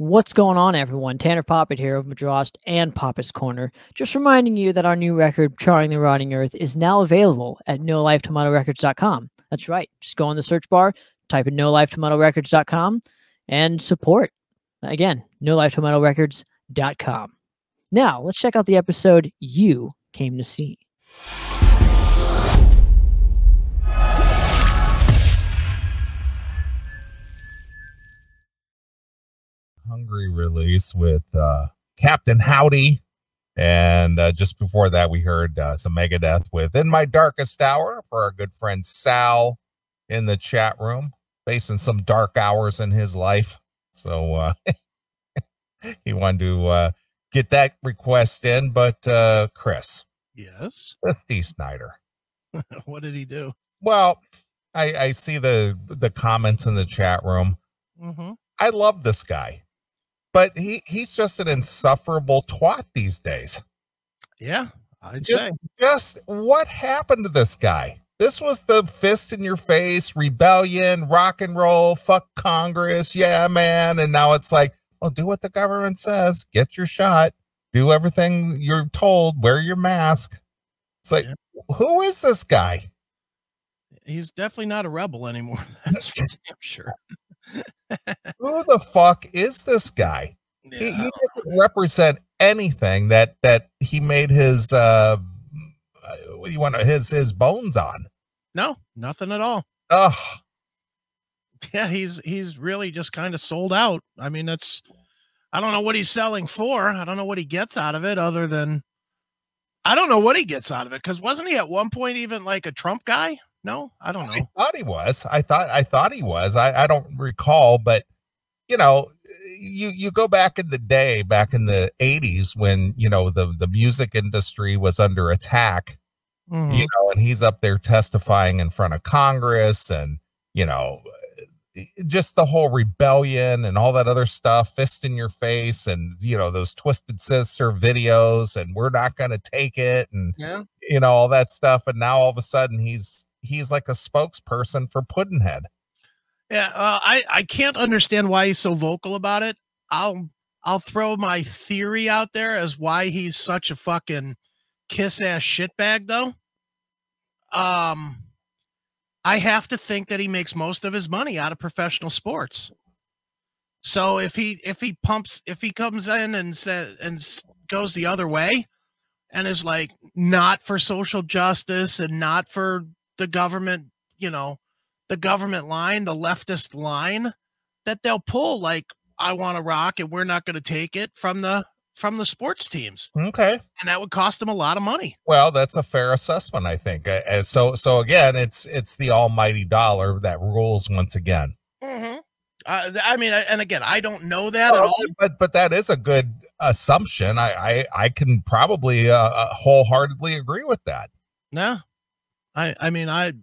What's going on, everyone? Tanner Poppet here of Madrost and Poppet's Corner. Just reminding you that our new record, Charring the Rotting Earth, is now available at NoLifeTomatoRecords.com. That's right. Just go in the search bar, type in NoLifeTomatoRecords.com, and support. Again, NoLifeTomatoRecords.com. Now, let's check out the episode you came to see. Hungry release with uh, Captain Howdy. And uh, just before that, we heard uh, some Megadeth with In My Darkest Hour for our good friend Sal in the chat room, facing some dark hours in his life. So uh, he wanted to uh, get that request in. But uh, Chris, Yes. Steve Snider. what did he do? Well, I, I see the the comments in the chat room. Mm-hmm. I love this guy, but he he's just an insufferable twat these days. Yeah, I'd Just say. just what happened to this guy? This was the fist in your face, rebellion, rock and roll, fuck Congress, yeah, man. And now it's like, well, do what the government says, get your shot, do everything you're told, wear your mask. It's like, Yeah. who is this guy? He's definitely not a rebel anymore. That's for damn sure. Who the fuck is this guy? He, Yeah. he doesn't represent anything that that he made his uh uh, what do you want his his bones on. No, nothing at all. Oh. Yeah, he's he's really just kind of sold out. I mean, that's I don't know what he's selling for. I don't know what he gets out of it other than I don't know what he gets out of it because wasn't he at one point even like a Trump guy? No, I don't know. I thought he was. I thought I thought he was. I, I don't recall, but you know, you you go back in the day, back in the eighties when, you know, the the music industry was under attack, Mhm. you know, and he's up there testifying in front of Congress and, you know, just the whole rebellion and all that other stuff, fist in your face, and you know, those twisted sister videos, and we're not gonna take it, and Yeah. you know, all that stuff. And now all of a sudden he's he's like a spokesperson for Puddinhead. Yeah, uh, I I can't understand why he's so vocal about it. I'll I'll throw my theory out there as why he's such a fucking kiss ass shitbag though. Um, I have to think that he makes most of his money out of professional sports. So if he if he pumps if he comes in and says and goes the other way, and is like not for social justice and not for the government, you know, the government line, the leftist line, that they'll pull like I want to rock and we're not going to take it from the from the sports teams, Okay. and that would cost them a lot of money. Well, that's a fair assessment, I think. Uh, so so again, it's it's the almighty dollar that rules once again. Mm-hmm. Uh, I mean, and again, I don't know that at all. but but that is a good assumption. I I, I can probably uh, uh, wholeheartedly agree with that. No, I I mean I, and,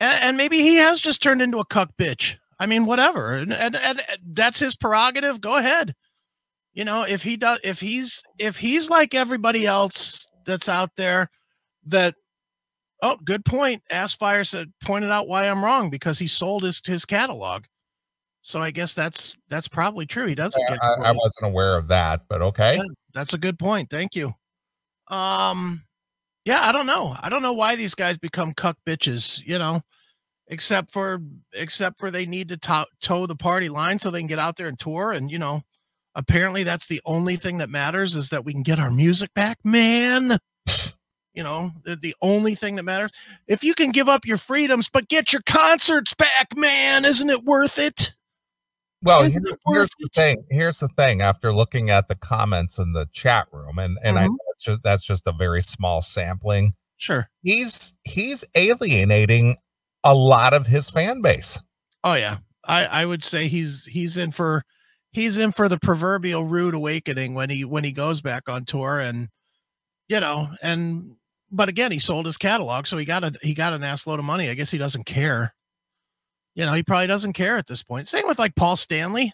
and maybe he has just turned into a cuck bitch. I mean, whatever, and, and and that's his prerogative. Go ahead. You know, if he does, if he's if he's like everybody else that's out there, that oh, good point. Aspire said pointed out why I'm wrong because he sold his his catalog. So I guess that's that's probably true. He doesn't get. I, I wasn't aware of that, but okay. Yeah, that's a good point. Thank you. Um, yeah, I don't know. I don't know why these guys become cuck bitches. You know, except for except for they need to to- toe the party line so they can get out there and tour. And you know, apparently that's the only thing that matters is that we can get our music back, man. You know, the, the only thing that matters. If you can give up your freedoms but get your concerts back, man, isn't it worth it? Well, Isn't here- here's the thing. Here's the thing. After looking at the comments in the chat room, and and I Mhm. know it's just, that's just a very small sampling. Sure. He's he's alienating a lot of his fan base. Oh yeah. I I would say he's he's in for he's in for the proverbial rude awakening when he when he goes back on tour and you know and but again he sold his catalog so he got a he got an ass load of money. I guess he doesn't care. You know, he probably doesn't care at this point. Same with like Paul Stanley.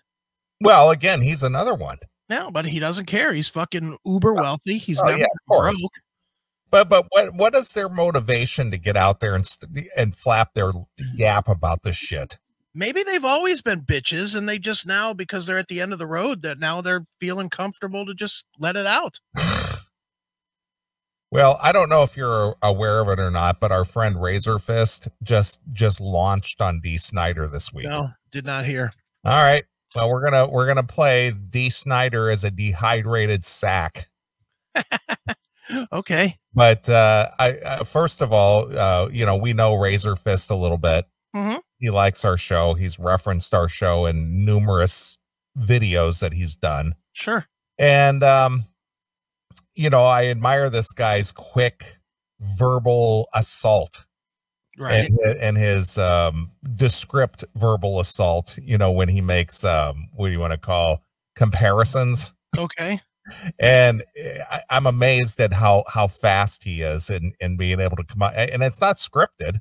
Well, again, he's another one. No, but he doesn't care. He's fucking uber wealthy. He's Oh, never yeah, broke. But but what what is their motivation to get out there and st- and flap their yap about this shit? maybe they've always been bitches and they just now because they're at the end of the road that now they're feeling comfortable to just let it out. Well, I don't know if you're aware of it or not, but our friend Razor Fist just just launched on Dee Snider this week. No, did not hear. All right. Well, we're gonna we're gonna play Dee Snider as a dehydrated sack. okay. But uh, I uh, first of all, uh, you know, we know Razor Fist a little bit. Mhm. He likes our show. He's referenced our show in numerous videos that he's done. Sure. And um, you know, I admire this guy's quick verbal assault Right. and and his um descript verbal assault, you know, when he makes um what do you want to call comparisons. okay. And eh, I, I'm amazed at how how fast he is in in being able to come out and it's not scripted.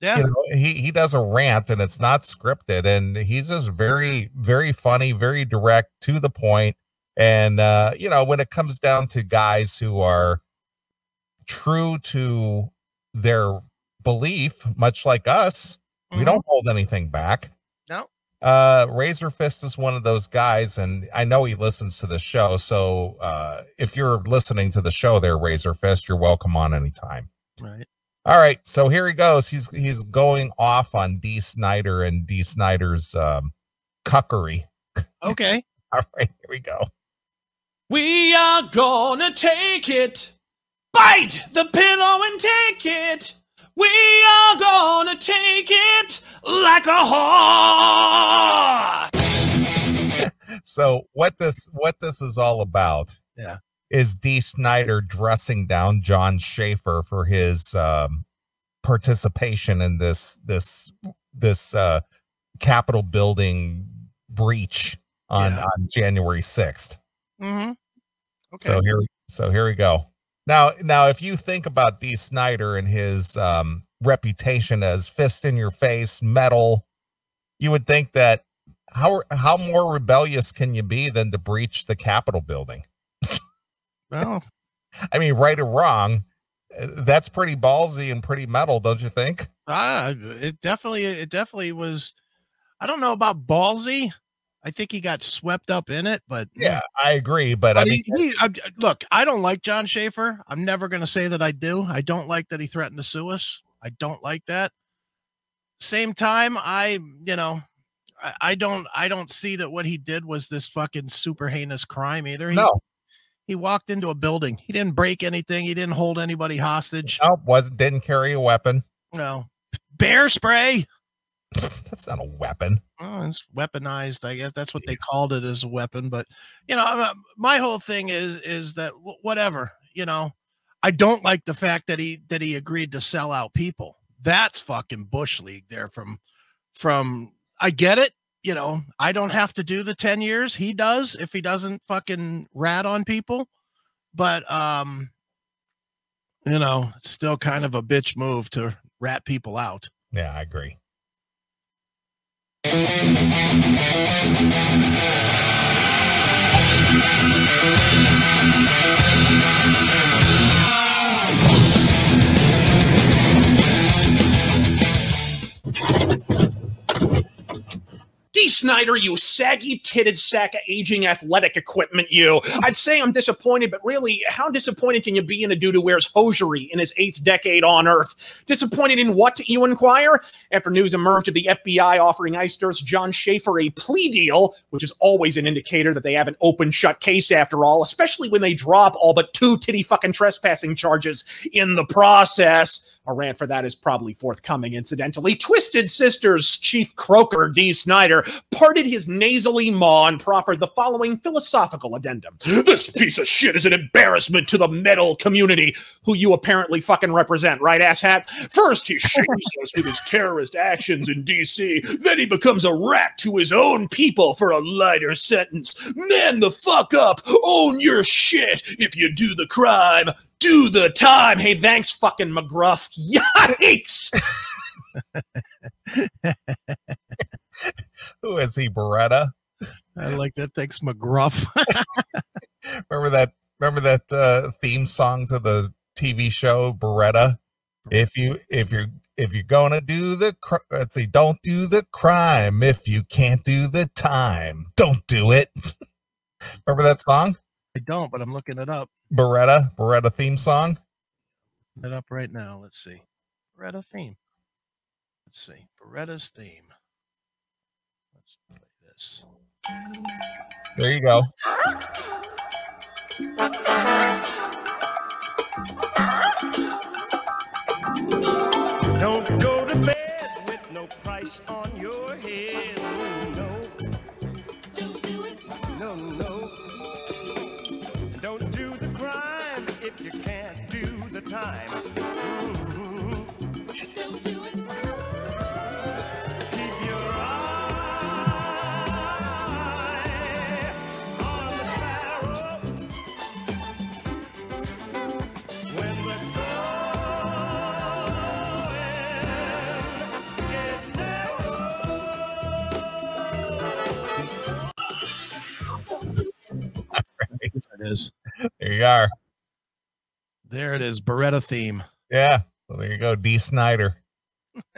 Yeah. You know, he he does a rant and it's not scripted and he's just very very funny, very direct to the point. And uh, you know, when it comes down to guys who are true to their belief, much like us, we Mhm. don't hold anything back. No. Uh, Razor Fist is one of those guys, and I know he listens to the show. So uh, if you're listening to the show, there, Razor Fist, you're welcome on anytime. Right. All right, so here he goes. He's he's going off on Dee Snider and Dee Snider's um, cuckery. Okay. All right, here we go. We are gonna take it. Bite the pillow and take it. We are gonna take it like a hawk. So what this what this is all about? Yeah. is Dee Snider dressing down Jon Schaffer for his um, participation in this this this uh, Capitol building breach on Yeah. on January sixth. Mm-hmm. Okay. So here, so here we go. Now, now, if you think about Dee Snider and his um, reputation as fist in your face, metal, you would think that how how more rebellious can you be than to breach the Capitol building? well, I mean, right or wrong, uh, that's pretty ballsy and pretty metal, don't you think? ah, it definitely, it definitely was. I don't know about ballsy. I think he got swept up in it, but Yeah, mm. I agree, but I But mean, he, he, uh, I, look, I don't like Jon Schaffer. I'm never going to say that I do. I don't like that he threatened to sue us. I don't like that. Same time, I, mm, you know, I, I don't, I don't see that what he did was this fucking super heinous crime either. He, no, he walked into a building. He didn't break anything. He didn't hold anybody hostage. no, wasn't didn't carry a weapon. No, bear spray. that's not a weapon. Oh, it's weaponized. I guess that's what they called it as a weapon. But you know, my whole thing is is that wh- whatever. You know, I don't like the fact that he that he agreed to sell out people. That's fucking bush league there. From from I get it. You know, I don't have to do the ten years. He does if he doesn't fucking rat on people. But um, you know, still kind of a bitch move to rat people out. Yeah, I agree. Oh, Snider, you saggy titted sack of aging athletic equipment, you. I'd say I'm disappointed, but really, how disappointed can you be in a dude who wears hosiery in his eighth decade on Earth? Disappointed in what, you inquire? After news emerged of the FBI offering ICE Jon Schaffer a plea deal, which is always an indicator that they have an open shut case after all, especially when they drop all but two titty fucking trespassing charges in the process. A rant for that is probably forthcoming, incidentally. Twisted Sisters Chief Croaker Dee Snider parted his nasally maw and proffered the following philosophical addendum. This piece of shit is an embarrassment to the metal community, who you apparently fucking represent, right, asshat? First, he shames us with his terrorist actions in D.C., then he becomes a rat to his own people for a lighter sentence. Man the fuck up, own your shit. If you do the crime, do the time. Hey, thanks, fucking McGruff. Yikes! Who is he, Baretta? I like that. Thanks, McGruff. Remember that? Remember that uh, theme song to the TV show Baretta? If you if you're if you're gonna do the cr- let's see, don't do the crime. If you can't do the time, don't do it. Remember that song, I don't, but I'm looking it up. Baretta Baretta theme song? It up right now. Let's see. Baretta theme. Let's see. Baretta's theme. Let's play this. There you go. It is. There you are. There it is. Baretta theme. Yeah. So there you go, Dee Snider.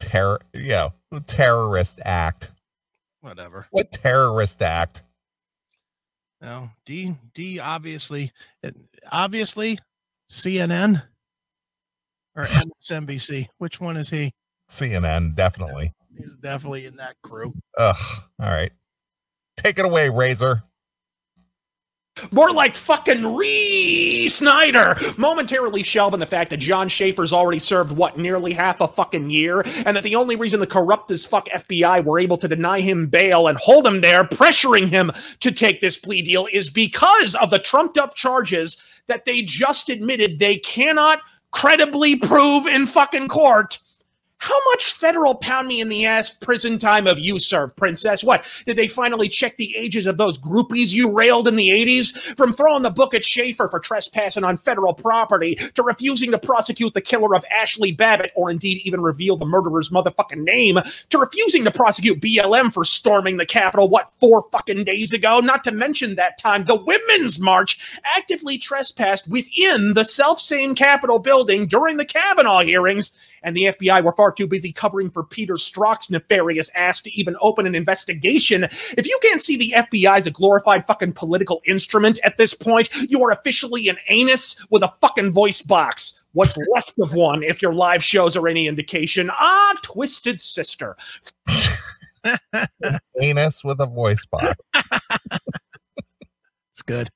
Terror, yeah, terrorist act. Whatever. What terrorist act? No, D D obviously it, obviously CNN or MSNBC. Which one is he? CNN, definitely. He's definitely in that crew. Ugh. All right. Take it away, Razor. More like fucking Ree Snider, momentarily shelving the fact that Jon Schaffer's already served what nearly half a fucking year, and that the only reason the corrupt as fuck FBI were able to deny him bail and hold him there, pressuring him to take this plea deal, is because of the trumped up charges that they just admitted they cannot credibly prove in fucking court. How much federal pound me in the ass prison time have you served, princess? What? Did they finally check the ages of those groupies you railed in the 80s? From throwing the book at Schaffer for trespassing on federal property to refusing to prosecute the killer of Ashley Babbitt or indeed even reveal the murderer's motherfucking name to refusing to prosecute BLM for storming the Capitol, what, four fucking days ago? Not to mention that time the Women's March actively trespassed within the self same Capitol building during the Kavanaugh hearings and the FBI were far too busy covering for Peter Strzok's nefarious ass to even open an investigation. If you can't see the FBI as a glorified fucking political instrument at this point, you are officially an anus with a fucking voice box. What's left of one, if your live shows are any indication? Ah, twisted sister. Anus with a voice box. It's good.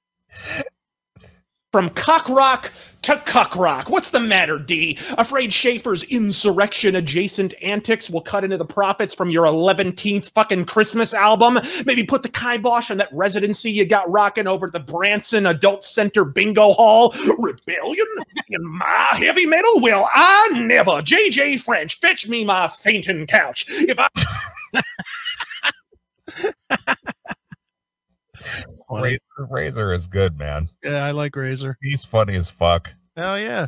From cock rock to cuck rock. What's the matter, D? Afraid Schaffer's insurrection adjacent antics will cut into the profits from your 11th fucking Christmas album? Maybe put the kibosh on that residency you got rocking over at the Branson Adult Center Bingo Hall? Rebellion? In my heavy metal? Well, I never. Jay Jay French, fetch me my fainting couch. If I. Funny. Razor, Razor is good, man. Yeah, I like Razor. He's funny as fuck. Hell yeah.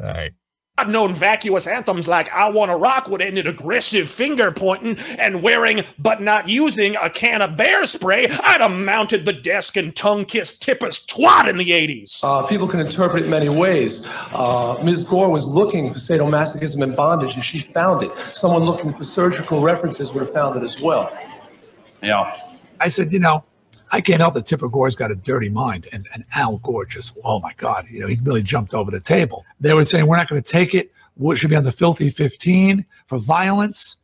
All right. I've known vacuous anthems like I Wanna Rock would end in aggressive finger pointing and wearing, but not using, a can of bear spray. I'd have mounted the desk and tongue kissed Tipper's twat in the 80s. Uh, people can interpret it many ways. Uh, Ms. Gore was looking for sadomasochism and bondage, and she found it. Someone looking for surgical references would have found it as well. Yeah. I said, you know, I can't help that Tipper Gore's got a dirty mind. And, and Al Gore just, oh my God, you know, he really jumped over the table. They were saying, we're not going to take it. What should be on the filthy 15 for violence.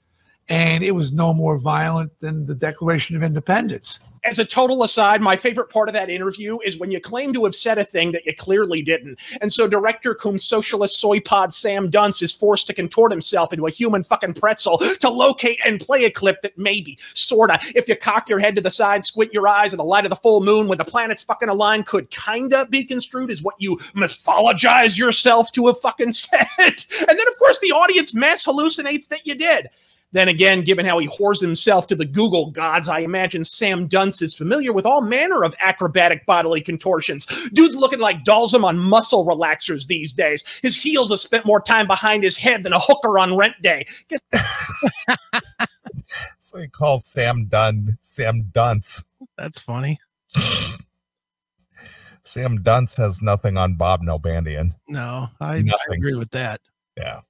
And it was no more violent than the Declaration of Independence. As a total aside, my favorite part of that interview is when you claim to have said a thing that you clearly didn't. And so director cum socialist soy pod Sam Dunce is forced to contort himself into a human fucking pretzel to locate and play a clip that maybe, sorta, if you cock your head to the side, squint your eyes in the light of the full moon when the planets fucking align, could kinda be construed as what you mythologize yourself to have fucking said. And then, of course, the audience mass hallucinates that you did. Then again, given how he whores himself to the Google gods, I imagine Sam Dunce is familiar with all manner of acrobatic bodily contortions. Dude's looking like Dhalsim on muscle relaxers these days. His heels have spent more time behind his head than a hooker on rent day. Guess So he calls Sam Dunn Sam Dunce. That's funny. Sam Dunce has nothing on Bob Nalbandian. No, I, I agree with that. Yeah.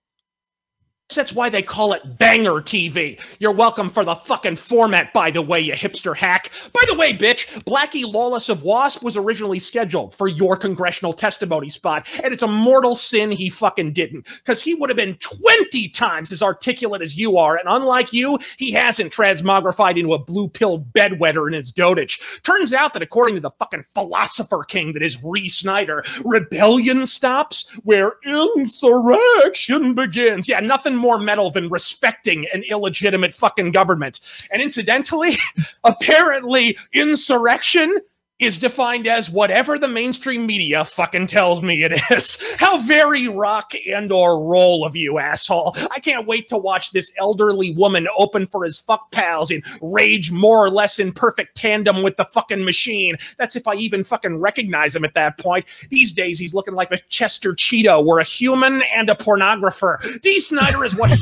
That's why they call it banger TV. You're welcome for the fucking format, by the way, you hipster hack. By the way, bitch, Blackie Lawless of Wasp was originally scheduled for your congressional testimony spot, and it's a mortal sin he fucking didn't, because he would have been 20 times as articulate as you are, and unlike you, he hasn't transmogrified into a blue pilled bedwetter in his dotage. Turns out that according to the fucking philosopher king that is Ree Snider, rebellion stops where insurrection begins. Yeah, nothing more metal than respecting an illegitimate fucking government. And incidentally, apparently, insurrection is defined as whatever the mainstream media fucking tells me it is. How very rock and or roll of you, asshole. I can't wait to watch this elderly woman open for his fuck pals and rage more or less in perfect tandem with the fucking machine. That's if I even fucking recognize him at that point. These days he's looking like a Chester Cheeto. We're a human and a pornographer. D. Snyder is what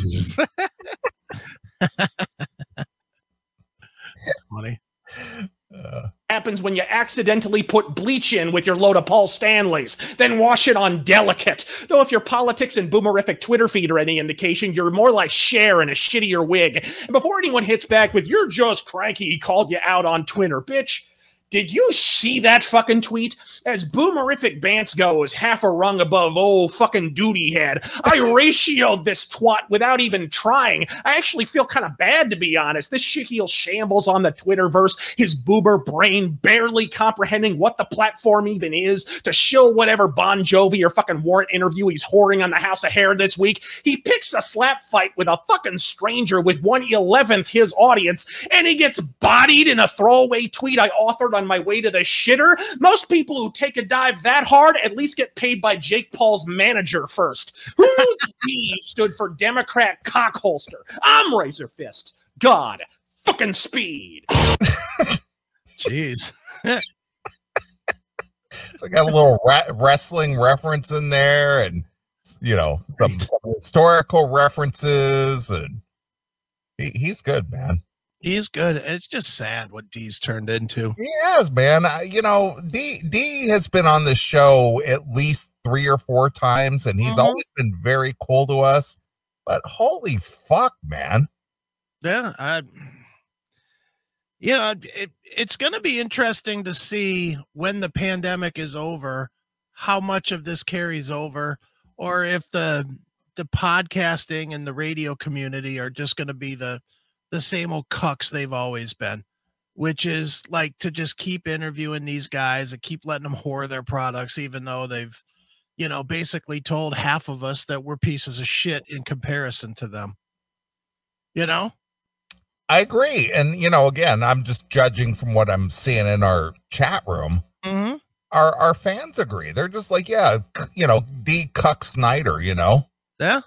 Funny. Uh, happens when you accidentally put bleach in with your load of Paul Stanleys, then wash it on delicate. Though if your politics and boomerific Twitter feed are any indication, you're more like Cher in a shittier wig. And before anyone hits back with "You're just cranky," he called you out on Twitter, bitch. Did you see that fucking tweet? As boomerific bants go, is half a rung above old fucking duty head. I ratioed this twat without even trying. I actually feel kind of bad to be honest. This shitheel shambles on the Twitterverse, his boober brain barely comprehending what the platform even is to shill whatever Bon Jovi or fucking warrant interview he's whoring on the House of Hair this week. He picks a slap fight with a fucking stranger with one eleventh his audience, and he gets bodied in a throwaway tweet I authored on my way to the shitter. Most people who take a dive that hard at least get paid by Jake Paul's manager first. Who the stood for Democrat cockholster. I'm Razor Fist. God, fucking speed. Jeez. so I got a little ra- wrestling reference in there, and you know some, some historical references, and he, he's good, man. He's good. It's just sad what D's turned into. He has, man. I, you know, D D has been on the show at least three or four times, and he's Mhm. always been very cool to us. But holy fuck, man! Yeah, I you know, it, it's going to be interesting to see when the pandemic is over how much of this carries over or if the the podcasting and the radio community are just going to be the the same old cucks they've always been which is like to just keep interviewing these guys and keep letting them whore their products even though they've you know basically told half of us that we're pieces of shit in comparison to them you know I agree, and you know, again, I'm just judging from what I'm seeing in our chat room. mm-hmm. Our our fans agree. They're just like, yeah, you know, D Cuck Snider. You know, Yeah.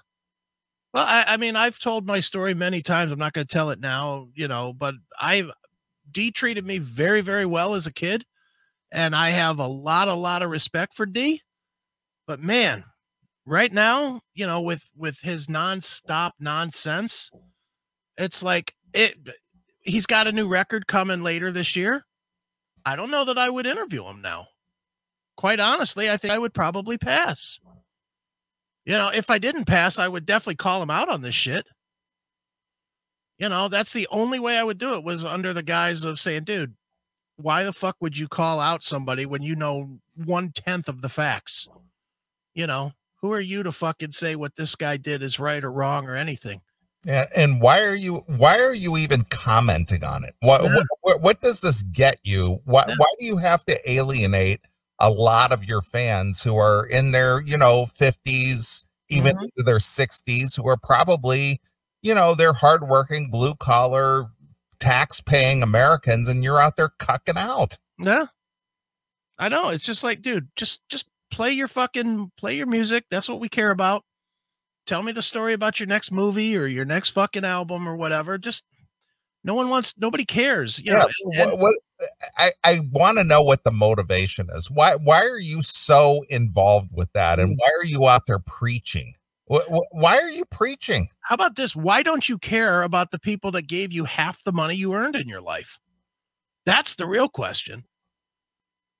Well, I, I mean, I've told my story many times. I'm not going to tell it now, you know, but I've D treated me very, very well as a kid, and I have a lot, a lot of respect for D. But man, right now, you know, with with his nonstop nonsense, it's like it. He's got a new record coming later this year. I don't know that I would interview him now. Quite honestly, I think I would probably pass. You know, if I didn't pass, I would definitely call him out on this shit. You know, that's the only way I would do it was under the guise of saying, dude, why the fuck would you call out somebody when you know one tenth of the facts? You know, who are you to fucking say what this guy did is right or wrong or anything? Yeah, and why are you why are you even commenting on it? What Yeah. what, what, does this get you? Why Yeah. why do you have to alienate a lot of your fans who are in their you know fifties, even Mhm. into their sixties, who are probably you know they're hardworking, blue collar, tax paying Americans, and you're out there cucking out. Yeah. I know. It's just like, dude, just just play your fucking play your music. That's what we care about. Tell me the story about your next movie or your next fucking album or whatever. Just no one wants nobody cares. You know, and- what, what I, I want to know what the motivation is. Why why are you so involved with that, Mm. and why are you out there preaching? Wh- wh- Why are you preaching? how about this? Why don't you care about the people that gave you half the money you earned in your life? That's the real question.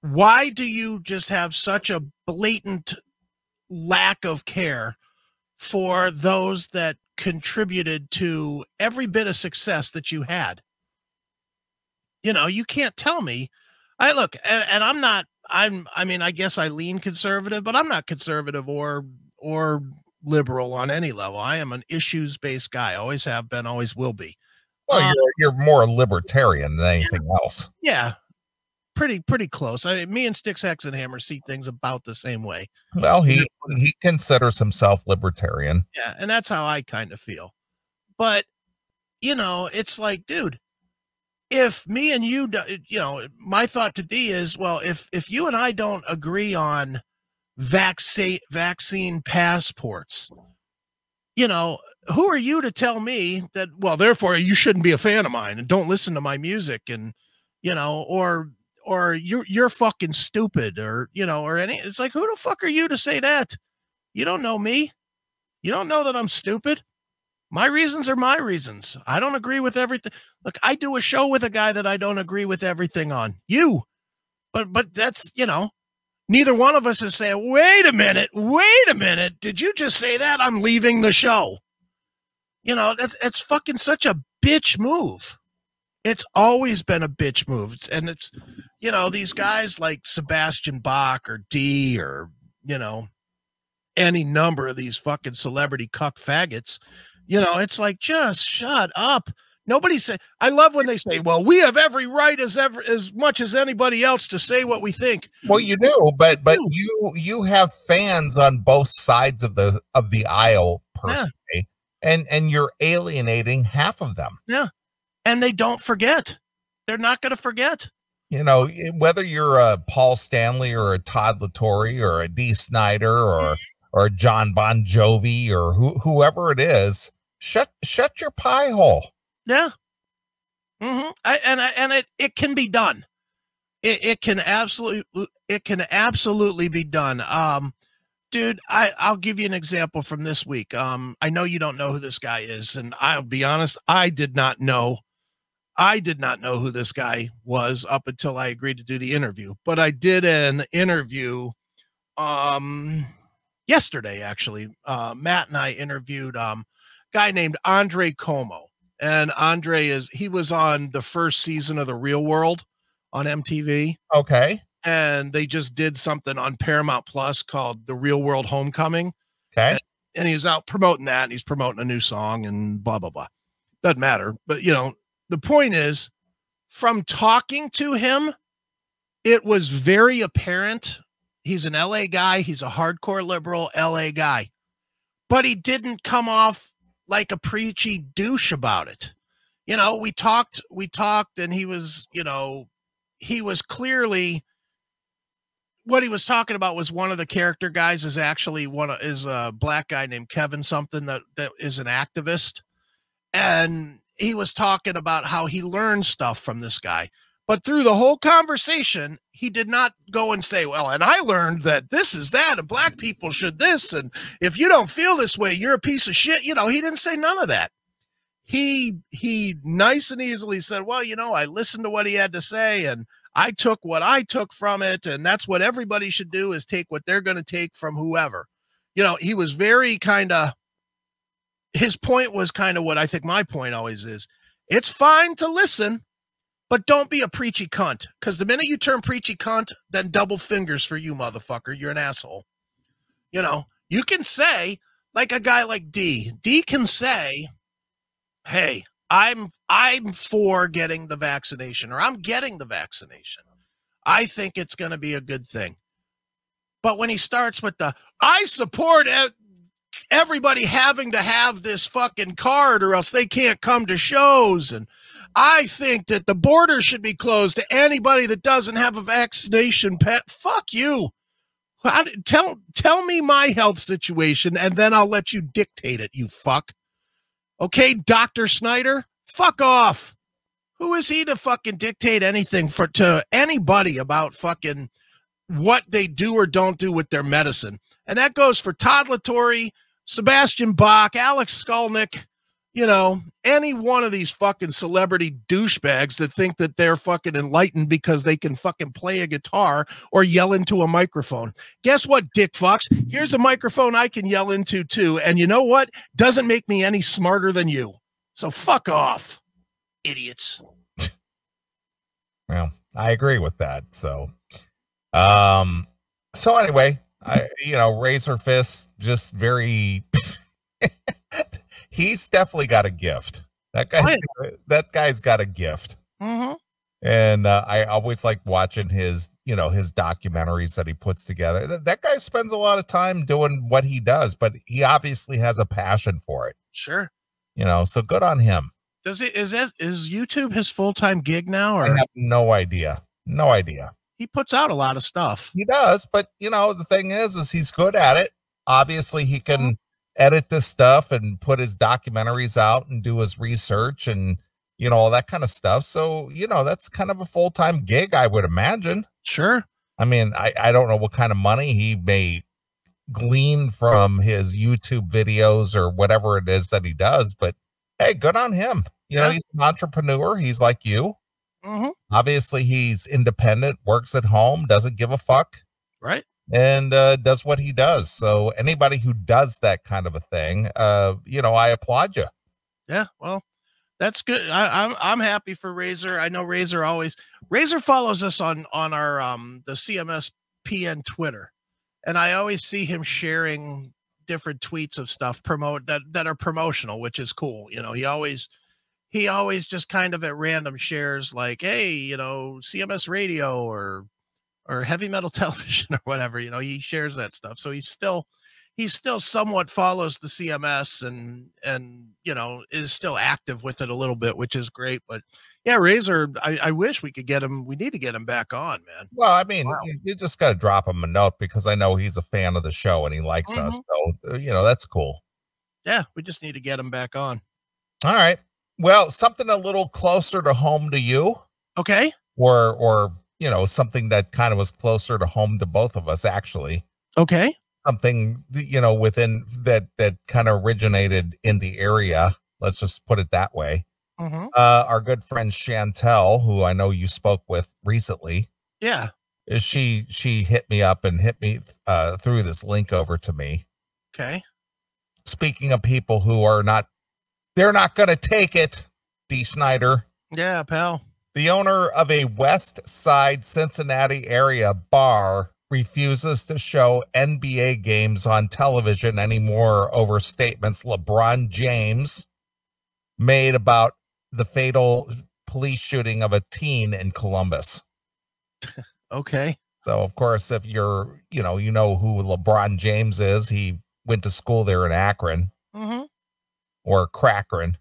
why do you just have such a blatant lack of care for those that contributed to every bit of success that you had? You know, you can't tell me. I look, and, and I'm not. I'm. I mean, I guess I lean conservative, but I'm not conservative or or liberal on any level. I am an issues based guy. Always have been. Always will be. Well, Uh, you're you're more libertarian than anything else. Yeah, pretty pretty close. I me and Sticks X and Hammer see things about the same way. Well, he he considers himself libertarian. Yeah, and that's how I kind of feel. But you know, it's like, dude, if me and you, you know, my thought to D is, well, if if you and I don't agree on vaccine vaccine passports, you know, who are you to tell me that? Well, therefore, you shouldn't be a fan of mine and don't listen to my music, and you know, or or you're you're fucking stupid, or you know, or any. It's like, who the fuck are you to say that? You don't know me. You don't know that I'm stupid. My reasons are my reasons. I don't agree with everything. Look, I do a show with a guy that I don't agree with everything on. You. But but that's, you know, neither one of us is saying, "Wait a minute. Wait a minute. Did you just say that? I'm leaving the show." You know, that's it's fucking such a bitch move. It's always been a bitch move. And it's you know, these guys like Sebastian Bach or D or, you know, any number of these fucking celebrity cuck faggots. You know, it's like just shut up. Nobody say. I love when they say, "Well, we have every right as ever as much as anybody else to say what we think." Well, you do, but but you you have fans on both sides of the of the aisle per Yeah. se, and and you're alienating half of them. And they don't forget. They're not going to forget. You know, whether you're a Paul Stanley or a Todd La Torre or a Dee Snider or or Jon Bon Jovi or who, whoever it is, shut shut your pie hole. Yeah. hmm I, and I, and it it can be done. It it can absolutely it can absolutely be done. Um, dude, I I'll give you an example from this week. Um, I know you don't know who this guy is, and I'll be honest, I did not know. I did not know who this guy was up until I agreed to do the interview. But I did an interview um yesterday actually. Uh Matt and I interviewed um a guy named Andre Comeau. And Andre is he was on the first season of The Real World on MTV Okay. and they just did something on Paramount Plus called The Real World Homecoming Okay. and he's out promoting that and he's promoting a new song and blah blah blah. Doesn't matter, but you know, the point is from talking to him it was very apparent he's an LA guy, he's a hardcore liberal LA guy. But he didn't come off like a preachy douche about it. You know, we talked we talked and he was, you know, he was clearly what he was talking about was one of the character guys is actually one of is a black guy named Kevin something that that is an activist and he was talking about how he learned stuff from this guy but through the whole conversation he did not go and say well and I learned that this is that and black people should this and if you don't feel this way you're a piece of shit you know he didn't say none of that he he nice and easily said well you know I listened to what he had to say and I took what I took from it, and that's what everybody should do is take what they're going to take from whoever. You know, he was very kind of his point was kind of what I think my point always is. It's fine to listen, but don't be a preachy cunt. Because the minute you turn preachy cunt, then double fingers for you, motherfucker. You're an asshole. You know, you can say, like a guy like D, D can say, Hey, I'm I'm for getting the vaccination or I'm getting the vaccination. I think it's going to be a good thing. But when he starts with the I support everybody having to have this fucking card or else they can't come to shows and I think that the border should be closed to anybody that doesn't have a vaccination pet. Fuck you. D- tell tell me my health situation and then I'll let you dictate it, you fuck. Okay, Dr. Snider, fuck off. Who is he to fucking dictate anything for to anybody about fucking what they do or don't do with their medicine? And that goes for Todd La Torre, Sebastian Bach, Alex Skolnick, you know, any one of these fucking celebrity douchebags that think that they're fucking enlightened because they can fucking play a guitar or yell into a microphone. Guess what, Dick Fox? Here's a microphone I can yell into too. And you know what? Doesn't make me any smarter than you. So fuck off, idiots. Well, I agree with that. So, um, so anyway, I you know, Razor Fist just very. he's definitely got a gift. That guy, that guy's got a gift, Mm-hmm. and uh, I always like watching his, you know, his documentaries that he puts together. That, that guy spends a lot of time doing what he does, but he obviously has a passion for it. Sure. You know, so good on him. Does it is that is YouTube his full time gig now, I or have no idea, no idea. He puts out a lot of stuff? He does, but you know, the thing is, is he's good at it. Obviously, he can edit this stuff and put his documentaries out and do his research and you know all that kind of stuff. So you know, that's kind of a full time gig, I would imagine. Sure. I mean, I I don't know what kind of money he may glean from his YouTube videos or whatever it is that he does, but hey, good on him. You know, he's an entrepreneur. He's like you. Mm-hmm. Obviously, he's independent, works at home, doesn't give a fuck Right. and uh, does what he does. So anybody who does that kind of a thing, uh, you know, I applaud you. Yeah, well, that's good. I, I'm I'm happy for Razor. I know Razor always Razor follows us on on our um the CMS PN Twitter, and I always see him sharing different tweets of stuff promote that that are promotional, which is cool. You know, he always he always just kind of at random shares like, hey, you know, CMS Radio or or heavy metal television or whatever. You know, he shares that stuff, so he's still he still somewhat follows the CMS and and you know is still active with it a little bit, which is great. But yeah, Razor, I, I wish we could get him. We need to get him back on, man. Well, I mean, Wow. you, you just got to drop him a note because I know he's a fan of the show and he likes us. Mm-hmm. So, uh, you know, that's cool. Yeah, we just need to get him back on. All right. Well, something a little closer to home to you Okay. or, or, you know, something that kind of was closer to home to both of us, actually. Okay. Something, you know, within that, that kind of originated in the area. Let's just put it that way. hmm Uh, our good friend Chantel, who I know you spoke with recently, Yeah. is she she hit me up and hit me uh, through this link over to me. Okay. Speaking of people who are not, they're not going to take it. Dee Snider, Yeah, pal. the owner of a West Side Cincinnati area bar, refuses to show NBA games on television anymore over statements LeBron James made about the fatal police shooting of a teen in Columbus. Okay. So of course, if you're, you know, you know who LeBron James is. He went to school there in Akron Mm-hmm. Or Crackron.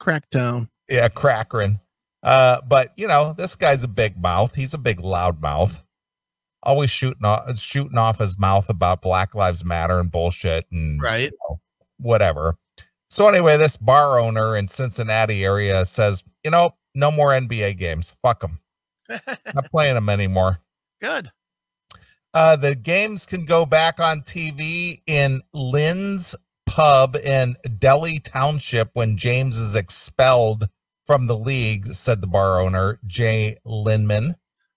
Crackdown. Yeah, Crackron. Uh, but you know, this guy's a big mouth. He's a big loud mouth. Always shooting off shooting off his mouth about Black Lives Matter and bullshit and Right. whatever. So anyway, this bar owner in Cincinnati area says, you know, no more NBA games. Fuck them. Not playing them anymore. Good. Uh, the games can go back on TV in Lynn's Pub in Delhi Township when James is expelled from the league, said the bar owner, Jay Linman.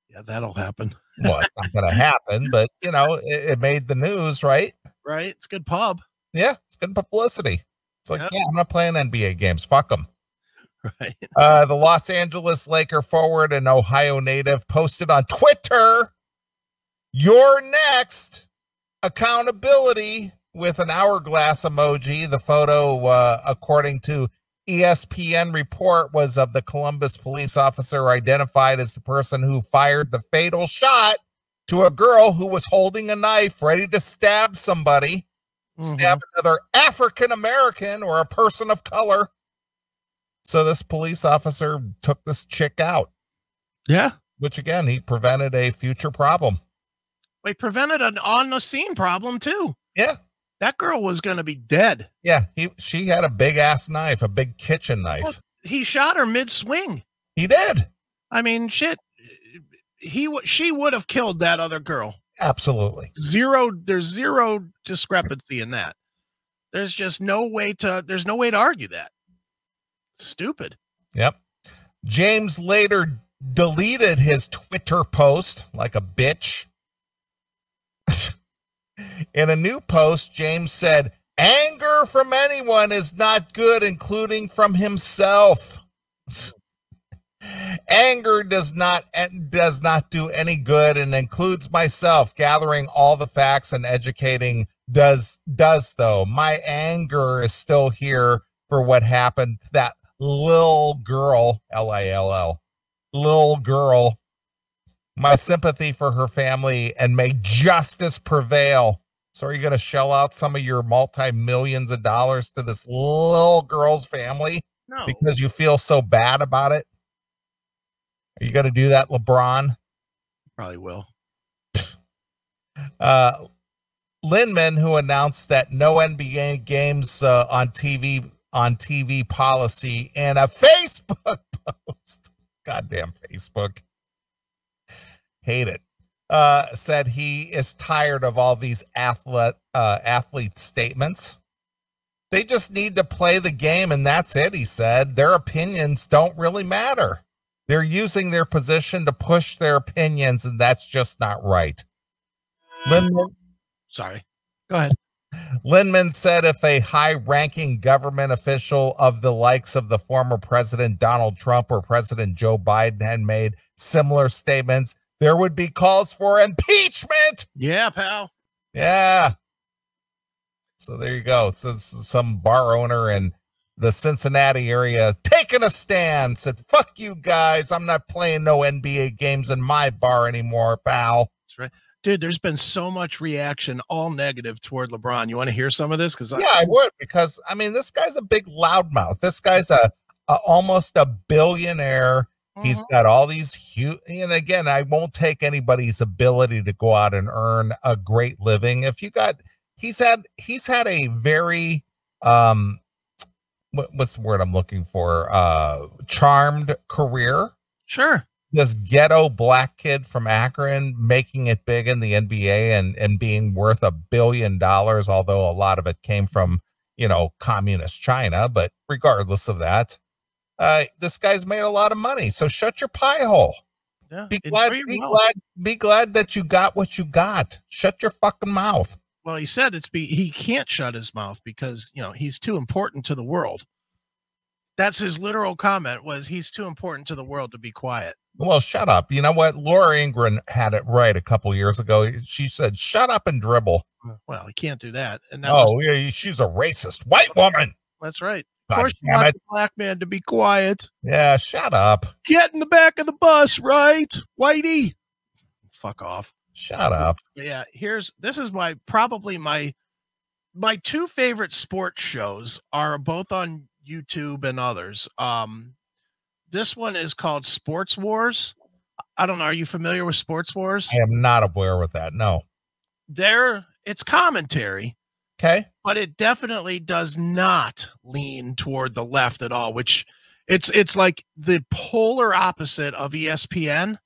Yeah, that'll happen. Well, it's not going to happen, but you know, it, it made the news, right? Right. It's good pub. Yeah, it's good publicity. It's like, Yep. yeah, I'm not playing NBA games. Fuck them. Right. Uh, the Los Angeles Laker forward and Ohio native posted on Twitter, "Your next accountability" with an hourglass emoji. The photo, uh, according to ESPN report, was of the Columbus police officer identified as the person who fired the fatal shot to a girl who was holding a knife, ready to stab somebody, stab another African American or a person of color. So this police officer took this chick out, Yeah. which again, he prevented a future problem. We prevented an on the scene problem too. Yeah. That girl was going to be dead. Yeah, he she had a big ass knife, a big kitchen knife. He shot her mid swing. He did. I mean, shit. He she would have killed that other girl. Absolutely. Zero. There's zero discrepancy in that. There's just no way to there's no way to argue that. Stupid. Yep. James later deleted his Twitter post like a bitch. In a new post, James said, Anger from anyone is not good, including from himself. Anger does not does not do any good and includes myself gathering all the facts and educating does does though my anger is still here for what happened to that little girl l-i-l-l little girl my sympathy for her family and may justice prevail so are you going to shell out some of your multi-millions of dollars to this little girl's family No. because you feel so bad about it are you going to do that lebron Probably will. uh, Linman, who announced that no NBA games uh, on TV on TV policy in a Facebook post. Goddamn Facebook. Hate it. Uh, said he is tired of all these athlete uh, athlete statements. They just need to play the game, and that's it. He said their opinions don't really matter. They're using their position to push their opinions, and that's just not right. Linman, Sorry. Go ahead. Linman said if a high ranking government official of the likes of the former President Donald Trump or President Joe Biden had made similar statements, there would be calls for impeachment. Yeah, pal. Yeah. So there you go. So some bar owner in the Cincinnati area taking a stand said, fuck you guys. I'm not playing no NBA games in my bar anymore, pal. That's right. Dude, there's been so much reaction, all negative toward LeBron. You want to hear some of this? Because Yeah, I would because I mean this guy's a big loudmouth. This guy's a, a almost a billionaire. He's got all these huge, and again, I won't take anybody's ability to go out and earn a great living. If you got, he's had, he's had a very, um, what, what's the word I'm looking for? Uh, charmed career. sure. This ghetto black kid from Akron making it big in the NBA and and being worth a billion dollars, although a lot of it came from you know communist China. But regardless of that, uh, this guy's made a lot of money. So shut your pie hole. Yeah. Be glad, be glad, be glad that you got what you got. Shut your fucking mouth. Well, he said it's be he can't shut his mouth because you know he's too important to the world. That's his literal comment was he's too important to the world to be quiet. Well, shut up. You know what? Laura Ingraham had it right a couple years ago. She said, "Shut up and dribble." Well, he can't do that. And that was, Oh, yeah, she's a racist white woman. That's right. Of course, you want the black man to be quiet. Yeah, shut up. Get in the back of the bus, right, Whitey? Fuck off. Shut up. yeah here's this is my probably my my two favorite sports shows are both on youtube and others um this one is called sports wars i don't know are you familiar with sports wars I am not aware with that. No. there it's commentary Okay. but it definitely does not lean toward the left at all which it's it's like the polar opposite of espn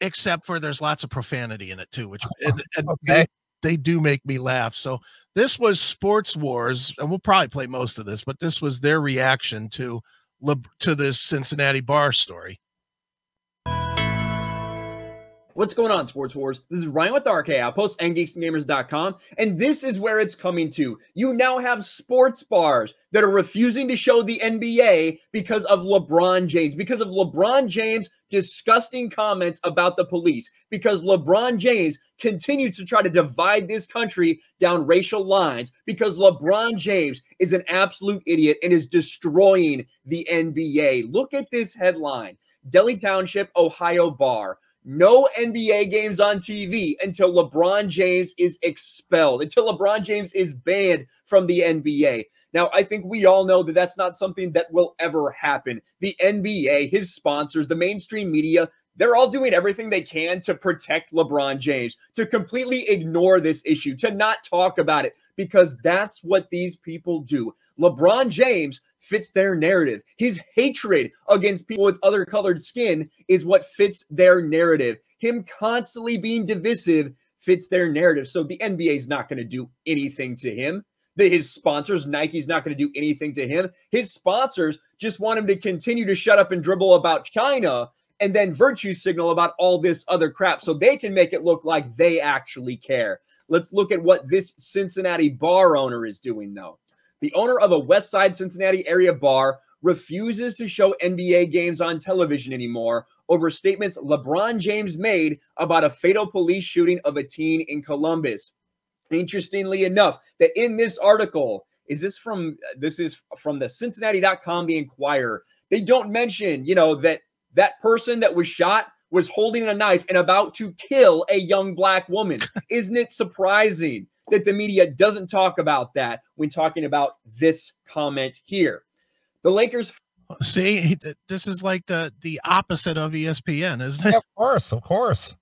except for there's lots of profanity in it too which and, and Okay. they do make me laugh. So this was Sports Wars, and we'll probably play most of this, but this was their reaction to to this Cincinnati bar story. What's going on, Sports Wars? This is Ryan with RK. I post NGeeksandGamers.com, and this is where it's coming to. You now have sports bars that are refusing to show the NBA because of LeBron James, because of LeBron James' disgusting comments about the police, because LeBron James continues to try to divide this country down racial lines, because LeBron James is an absolute idiot and is destroying the NBA. Look at this headline Delhi Township, Ohio bar. No NBA games on TV until LeBron James is expelled, until LeBron James is banned from the NBA. Now, I think we all know that that's not something that will ever happen. The NBA, his sponsors, the mainstream media, they're all doing everything they can to protect LeBron James, to completely ignore this issue, to not talk about it, because that's what these people do. LeBron James fits their narrative. His hatred against people with other colored skin is what fits their narrative. Him constantly being divisive fits their narrative. So the NBA is not going to do anything to him. that his sponsors, Nike's not going to do anything to him. His sponsors just want him to continue to shut up and dribble about China and then virtue signal about all this other crap so they can make it look like they actually care. Let's look at what this Cincinnati bar owner is doing, though. The owner of a West Side Cincinnati area bar refuses to show NBA games on television anymore over statements LeBron James made about a fatal police shooting of a teen in Columbus. Interestingly enough, that in this article, is this from this is from the Cincinnati.com, the Inquirer. They don't mention, you know, that that person that was shot was holding a knife and about to kill a young black woman. Isn't it surprising that the media doesn't talk about that when talking about this comment here? The Lakers See, this is like the the opposite of ESPN, isn't it? Yeah, of course, of course.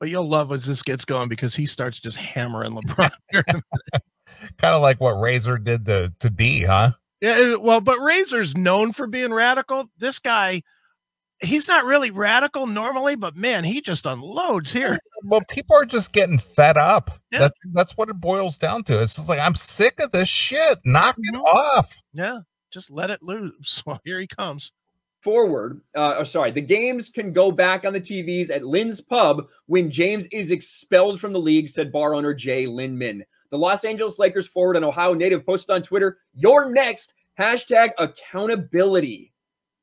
But you'll love as this gets going because he starts just hammering LeBron. Kind of like what Razor did to, to Dee, huh? yeah, well, but Razor's known for being radical. This guy, he's not really radical normally, but man, he just unloads here. Well, people are just getting fed up. Yeah. That's that's what it boils down to. It's just like I'm sick of this shit. Knock it Mhm. off. Yeah, just let it loose. Well, here he comes. forward, uh, or sorry, the games can go back on the TVs at Lynn's Pub when James is expelled from the league, said bar owner Jay Linman. The Los Angeles Lakers forward and Ohio native posted on Twitter, You're next, hashtag accountability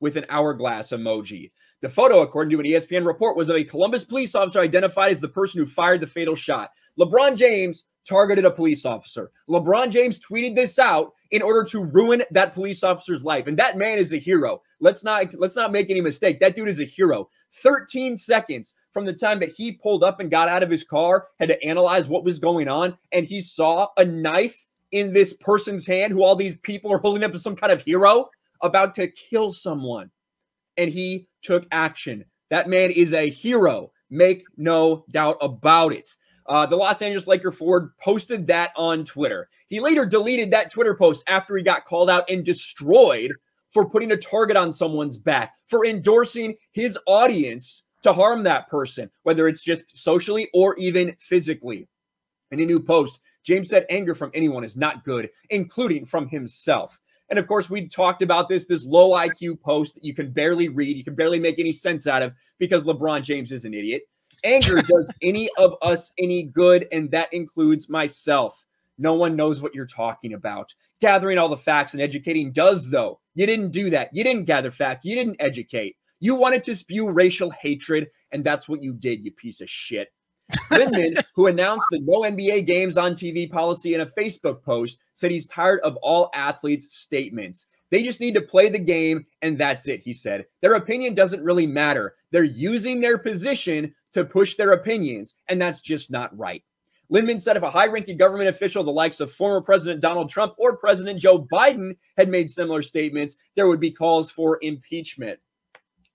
with an hourglass emoji. The photo, according to an ESPN report, was of a Columbus police officer identified as the person who fired the fatal shot. LeBron James targeted a police officer. LeBron James tweeted this out in order to ruin that police officer's life. And that man is a hero. Let's not let's not make any mistake. That dude is a hero. 13 seconds from the time that he pulled up and got out of his car, had to analyze what was going on, and he saw a knife in this person's hand who all these people are holding up as some kind of hero about to kill someone. And he took action. That man is a hero. Make no doubt about it. Uh, the Los Angeles Laker forward posted that on Twitter. He later deleted that Twitter post after he got called out and destroyed for putting a target on someone's back, for endorsing his audience to harm that person, whether it's just socially or even physically. In a new post, James said anger from anyone is not good, including from himself. And of course, we talked about this this low IQ post that you can barely read, you can barely make any sense out of because LeBron James is an idiot. Anger does any of us any good, and that includes myself. No one knows what you're talking about. Gathering all the facts and educating does, though. You didn't do that. You didn't gather facts. You didn't educate. You wanted to spew racial hatred, and that's what you did, you piece of shit. Lindman, who announced the no NBA games on TV policy in a Facebook post, said he's tired of all athletes' statements. They just need to play the game, and that's it, he said. Their opinion doesn't really matter. They're using their position to push their opinions, and that's just not right. Lindman said if a high ranking government official, the likes of former President Donald Trump or President Joe Biden, had made similar statements, there would be calls for impeachment.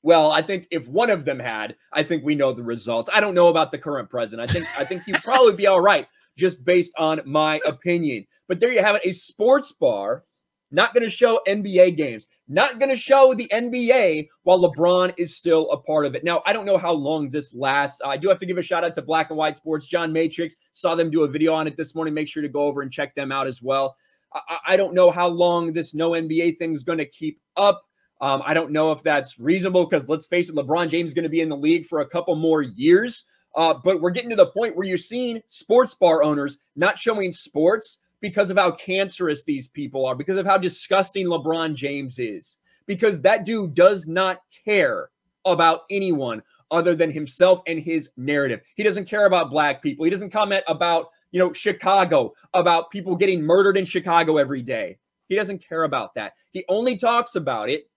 Well, I think if one of them had, I think we know the results. I don't know about the current president. I think I think he'd probably be all right just based on my opinion. But there you have it, a sports bar not going to show NBA games, not going to show the NBA while LeBron is still a part of it. Now, I don't know how long this lasts. I do have to give a shout out to Black and White Sports. John Matrix saw them do a video on it this morning. Make sure to go over and check them out as well. I, I don't know how long this no NBA thing is going to keep up. Um, I don't know if that's reasonable because let's face it, LeBron James is going to be in the league for a couple more years. Uh, but we're getting to the point where you're seeing sports bar owners not showing sports because of how cancerous these people are, because of how disgusting LeBron James is, because that dude does not care about anyone other than himself and his narrative. He doesn't care about black people. He doesn't comment about, you know, Chicago, about people getting murdered in Chicago every day. He doesn't care about that. He only talks about it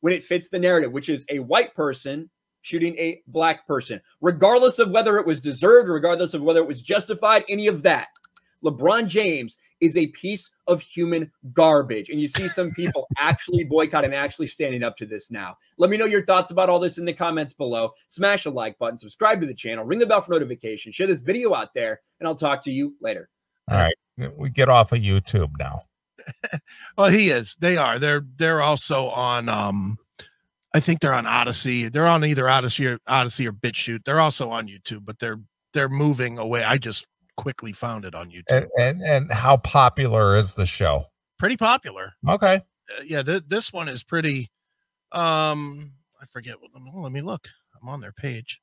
when it fits the narrative, which is a white person shooting a black person, regardless of whether it was deserved, regardless of whether it was justified, any of that. LeBron James is a piece of human garbage. And you see some people actually boycotting, actually standing up to this now. Let me know your thoughts about all this in the comments below. Smash the like button, subscribe to the channel, ring the bell for notifications, share this video out there, and I'll talk to you later. All right. We get off of YouTube now. Well, he is. They are. They're they're also on um I think they're on Odysee. They're on either Odysee or Odysee or BitChute. They're also on YouTube, but they're they're moving away. I just quickly found it on YouTube. And, and and how popular is the show? Pretty popular. Okay. Uh, yeah, th- this one is pretty. Um, I forget. What, let me- let me look. I'm on their page.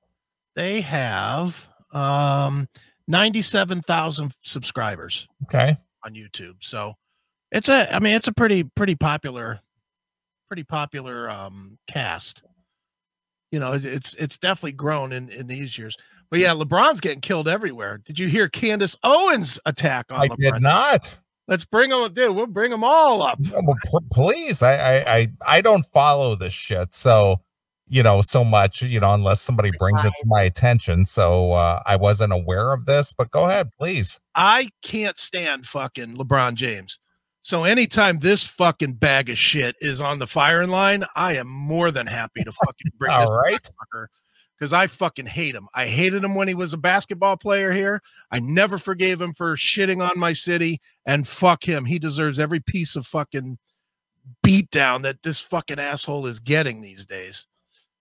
They have um 97,000 subscribers Okay. on YouTube. So it's a, I mean, it's a pretty, pretty popular, pretty popular um cast. You know, it's it's definitely grown in in these years. But yeah, LeBron's getting killed everywhere. Did you hear Candace Owens attack on LeBron? I LeBron? did not. Let's bring them, dude. We'll bring them all up. Yeah, Well, p- please, I, I I I don't follow this shit, so you know so much, you know, unless somebody brings it to my attention. So uh, I wasn't aware of this, but go ahead, please. I can't stand fucking LeBron James. So anytime this fucking bag of shit is on the firing line, I am more than happy to fucking bring All this right. fucker because I fucking hate him. I hated him when he was a basketball player here. I never forgave him for shitting on my city, and fuck him. He deserves every piece of fucking beatdown that this fucking asshole is getting these days.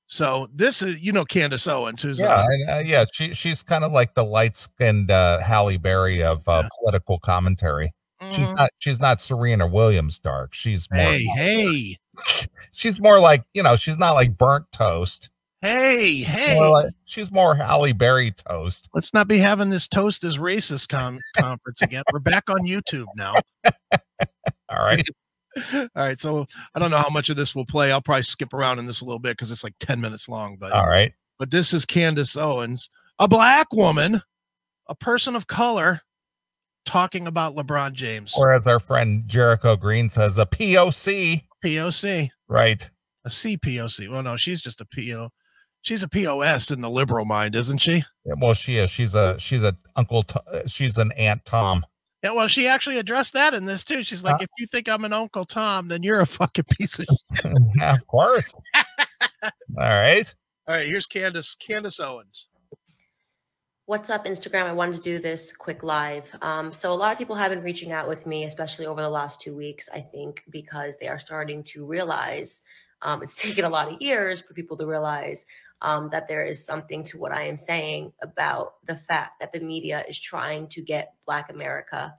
So this is, you know, Candace Owens, who's Yeah, uh, uh, yeah. She she's kind of like the light skinned uh, Halle Berry of uh, political commentary. She's mhm. not she's not Serena Williams dark. She's more hey, hey, she's more like you know she's not like burnt toast. hey, She's hey. more like- she's more Halle Berry toast. Let's not be having this toast is racist con- conference again. We're back on YouTube now. All right. All right, so I don't know how much of this will play. I'll probably skip around in this a little bit because it's like ten minutes long. But All right. but this is Candace Owens, a black woman, a person of color, talking about LeBron James. Or as our friend Jericho Green says, a POC. POC, Right. a CPOC. Well, no, she's just a PO. She's a POS in the liberal mind, isn't she? Yeah, Well, she is. She's a she's a Uncle. She's an Aunt Tom. Yeah, well, she actually addressed that in this too. She's like, Huh? if you think I'm an Uncle Tom, then you're a fucking piece of yeah, of course. All right. All right, here's Candace Candace Owens. What's up, Instagram? I wanted to do this quick live. Um, so, a lot of people have been reaching out with me, especially over the last two weeks, I think, because they are starting to realize um, it's taken a lot of years for people to realize um, that there is something to what I am saying about the fact that the media is trying to get Black America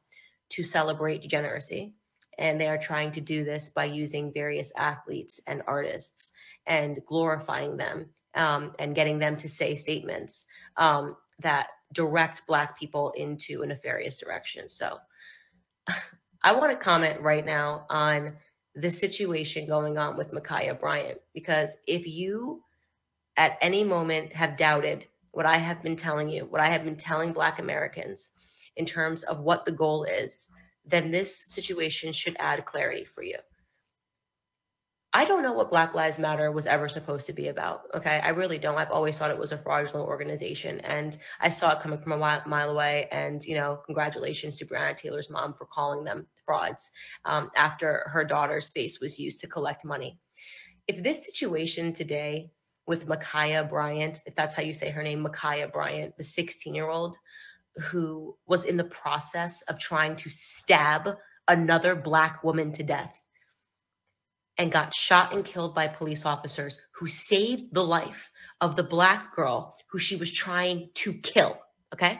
to celebrate degeneracy. And they are trying to do this by using various athletes and artists and glorifying them um, and getting them to say statements. Um, that direct black people into a nefarious direction. So I want to comment right now on the situation going on with Ma'Khia Bryant because if you at any moment have doubted what I have been telling you, what I have been telling black Americans in terms of what the goal is, then this situation should add clarity for you. I don't know what Black Lives Matter was ever supposed to be about. Okay. I really don't. I've always thought it was a fraudulent organization. And I saw it coming from a mile, away. And, you know, congratulations to Breonna Taylor's mom for calling them frauds um, after her daughter's face was used to collect money. If this situation today with Ma'Khia Bryant, if that's how you say her name, Ma'Khia Bryant, the 16 year old who was in the process of trying to stab another Black woman to death and got shot and killed by police officers who saved the life of the black girl who she was trying to kill. Okay.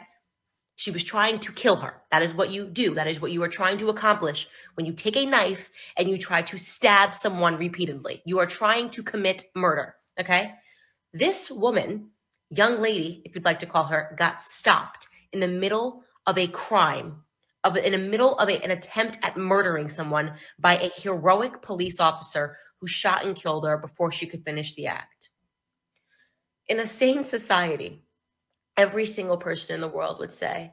She was trying to kill her. That is what you do. That is what you are trying to accomplish when you take a knife and you try to stab someone repeatedly. You are trying to commit murder. Okay. This woman, young lady, if you'd like to call her, got stopped in the middle of a crime of in the middle of a- an attempt at murdering someone by a heroic police officer who shot and killed her before she could finish the act. In a sane society, every single person in the world would say,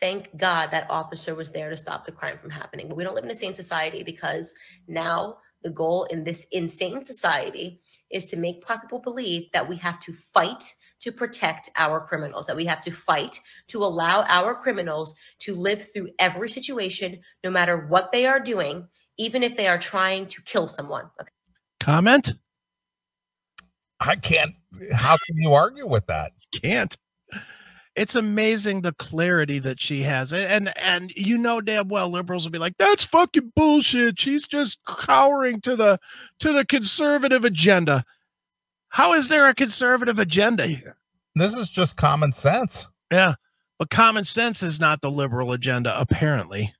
Thank God that officer was there to stop the crime from happening. But we don't live in a sane society because now the goal in this insane society is to make people believe that we have to fight to protect our criminals, that we have to fight to allow our criminals to live through every situation, no matter what they are doing, even if they are trying to kill someone. Okay. Comment? I can't. How can you argue with that? Can't. It's amazing the clarity that she has. And and you know damn well liberals will be like, that's fucking bullshit. She's just cowering to the to the conservative agenda. How is there a conservative agenda here? This is just common sense. Yeah. But common sense is not the liberal agenda, apparently.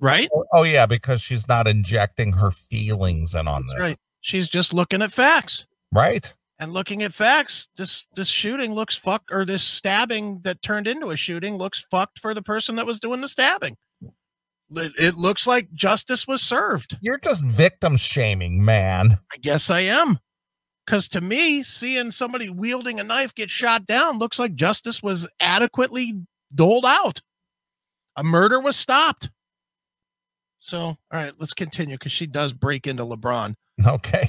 Right? Oh, oh, yeah, because she's not injecting her feelings in on That's this. right. She's just looking at facts. Right. And looking at facts, this this shooting looks fucked, or this stabbing that turned into a shooting looks fucked for the person that was doing the stabbing. It, it looks like justice was served. You're just victim shaming, man. I guess I am. Because to me, seeing somebody wielding a knife get shot down looks like justice was adequately doled out. A murder was stopped. So, all right, let's continue because she does break into LeBron. Okay.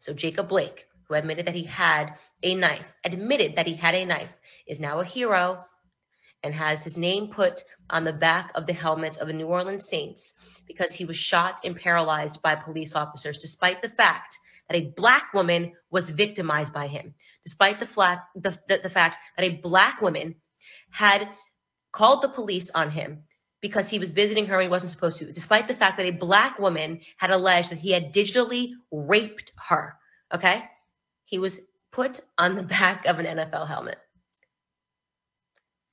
So Jacob Blake, who admitted that he had a knife, admitted that he had a knife, is now a hero and has his name put on the back of the helmet of the New Orleans Saints because he was shot and paralyzed by police officers, despite the fact that a black woman was victimized by him, despite the, flat, the, the, the fact that a black woman had called the police on him because he was visiting her and he wasn't supposed to, despite the fact that a black woman had alleged that he had digitally raped her. Okay. He was put on the back of an NFL helmet.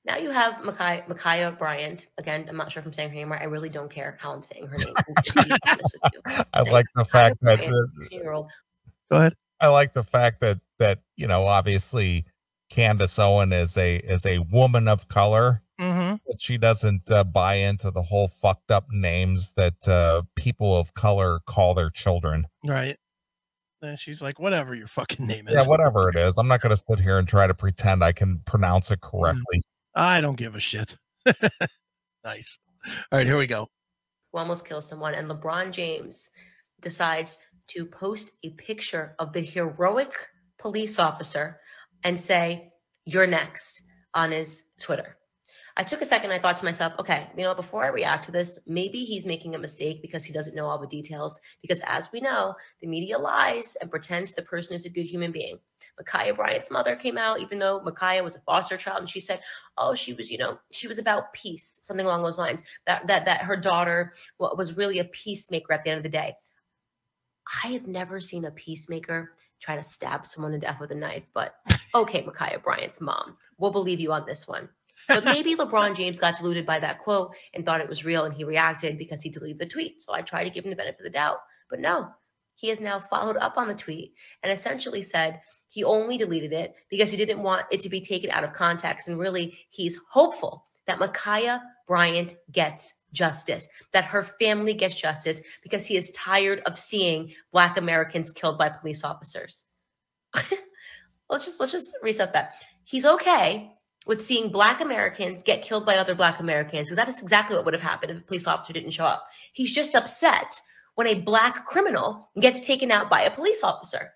Now you have Ma'Khia Bryant. Again, I'm not sure if I'm saying her name right. I really don't care how I'm saying her name. to be honest with you. I like the fact that Bryant, the- 16-year-old. Go ahead. I like the fact that that you know obviously Candace Owen is a is a woman of color, Mm-hmm. but she doesn't uh, buy into the whole fucked up names that uh, people of color call their children. Right. And she's like, whatever your fucking name is. Yeah, whatever it is, I'm not going to sit here and try to pretend I can pronounce it correctly. I don't give a shit. nice. All right, here we go. who almost kills someone, and LeBron James decides to post a picture of the heroic police officer and say, You're next on his Twitter. I took a second. I thought to myself, okay, you know, before I react to this, maybe he's making a mistake because he doesn't know all the details. Because as we know, the media lies and pretends the person is a good human being. Ma'Khia Bryant's mother came out, even though Ma'Khia was a foster child, and she said, "Oh, she was, you know, she was about peace, something along those lines. That that that her daughter was really a peacemaker at the end of the day." I have never seen a peacemaker try to stab someone to death with a knife, but okay, Ma'Khia Bryant's mom, we'll believe you on this one. But maybe LeBron James got deluded by that quote and thought it was real, and he reacted because he deleted the tweet. So I try to give him the benefit of the doubt, but no, he has now followed up on the tweet and essentially said he only deleted it because he didn't want it to be taken out of context. And really, he's hopeful that Ma'Khia Bryant gets justice, that her family gets justice because he is tired of seeing Black Americans killed by police officers. let's just let's just reset that. He's okay with seeing Black Americans get killed by other Black Americans because that is exactly what would have happened if a police officer didn't show up. He's just upset when a Black criminal gets taken out by a police officer.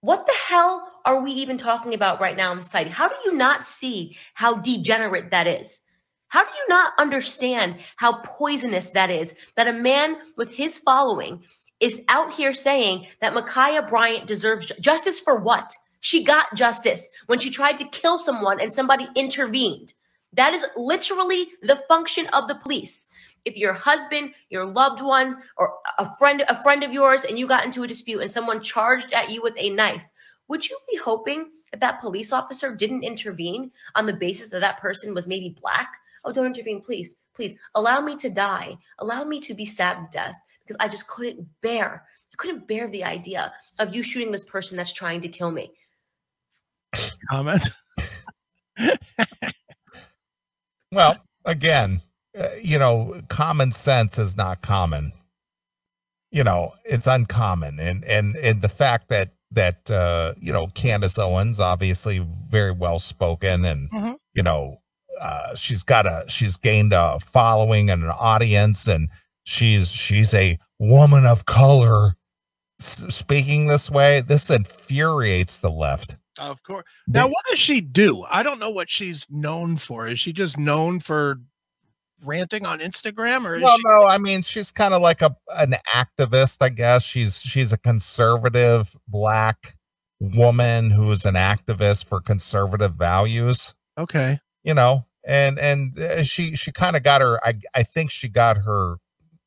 What the hell are we even talking about right now in society? How do you not see how degenerate that is? How do you not understand how poisonous that is? That a man with his following is out here saying that Ma'Khia Bryant deserves justice for what? She got justice when she tried to kill someone and somebody intervened. That is literally the function of the police. If your husband, your loved ones, or a friend, a friend of yours, and you got into a dispute and someone charged at you with a knife, would you be hoping that that police officer didn't intervene on the basis that that person was maybe black? Oh, don't intervene, please. Please allow me to die. Allow me to be stabbed to death because I just couldn't bear. I couldn't bear the idea of you shooting this person that's trying to kill me. Comment. Well, again, uh, you know, common sense is not common. You know, it's uncommon, and and and the fact that that uh, you know Candace Owens obviously very well spoken, and Mhm. you know uh, she's got a she's gained a following and an audience, and she's she's a woman of color. S- speaking this way, this infuriates the left. Of course. Now, what does she do? I don't know what she's known for. Is she just known for ranting on Instagram, or is Well, she? no, I mean she's kind of like a an activist, I guess. She's she's a conservative black woman who's an activist for conservative values, Okay. You know. And and uh, she she kind of got her I I think she got her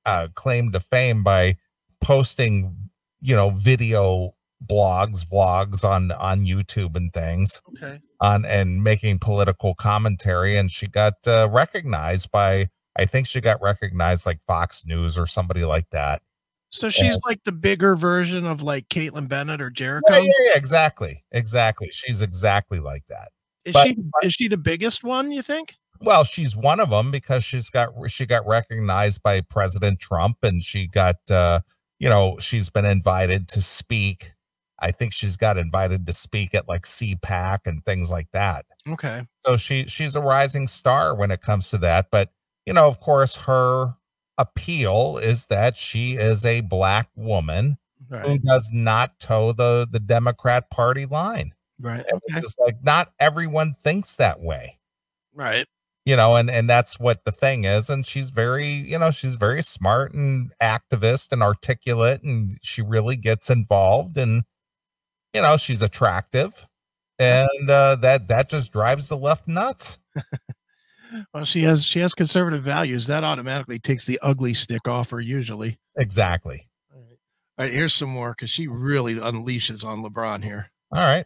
uh claim to fame by posting, you know, video blogs, vlogs on on YouTube and things Okay. on and making political commentary and she got uh, recognized by I think she got recognized like Fox News or somebody like that. So she's like the bigger version of like Kaitlin Bennett or Jericho. Yeah, yeah, yeah, exactly. Exactly. She's exactly like that. Is But- she is she the biggest one? You think? Well, she's one of them because she's got she got recognized by President Trump and she got uh you know, she's been invited to speak. I think she's got invited to speak at like CPAC and things like that. Okay. So she she's a rising star when it comes to that, but you know, of course her appeal is that she is a black woman who does not toe the the Democrat party line. Right. And Okay. it's like not everyone thinks that way Right. you know and and that's what the thing is and she's very you know she's very smart and activist and articulate and she really gets involved and you know she's attractive and uh that that just drives the left nuts Well, she has she has conservative values. That automatically takes the ugly stick off her usually. exactly All right, here's some more because she really unleashes on LeBron here. all right